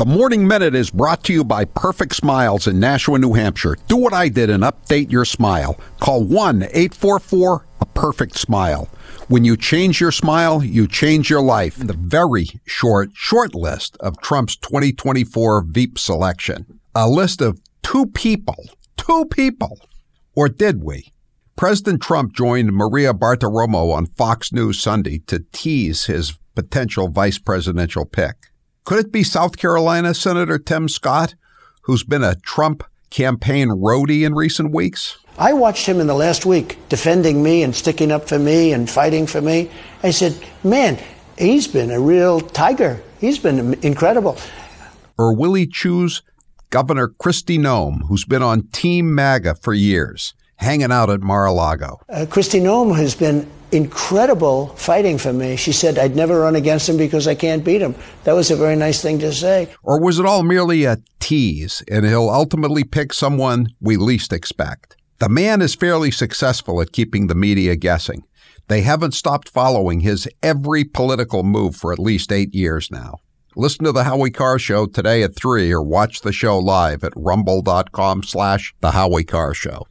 The Morning Minute is brought to you by Perfect Smiles in Nashua, New Hampshire. Do what I did and update your smile. Call 1 844 A Perfect Smile. When you change your smile, you change your life. The very short, short list of Trump's 2024 Veep selection. A list of two people. Two people. Or did we? President Trump joined Maria Bartiromo on Fox News Sunday to tease his potential vice presidential pick. Could it be South Carolina Senator Tim Scott, who's been a Trump campaign roadie in recent weeks? I watched him in the last week defending me and sticking up for me and fighting for me. I said, man, he's been a real tiger. He's been incredible. Or will he choose Governor Kristi Noem, who's been on Team MAGA for years, hanging out at Mar-a-Lago? Uh, Kristi Noem has been incredible fighting for me. She said I'd never run against him because I can't beat him. That was a very nice thing to say. Or was it all merely a tease and he'll ultimately pick someone we least expect? The man is fairly successful at keeping the media guessing. They haven't stopped following his every political move for at least eight years now. Listen to the Howie Carr Show today at 3 or watch the show live at rumble.com slash the Howie Carr Show.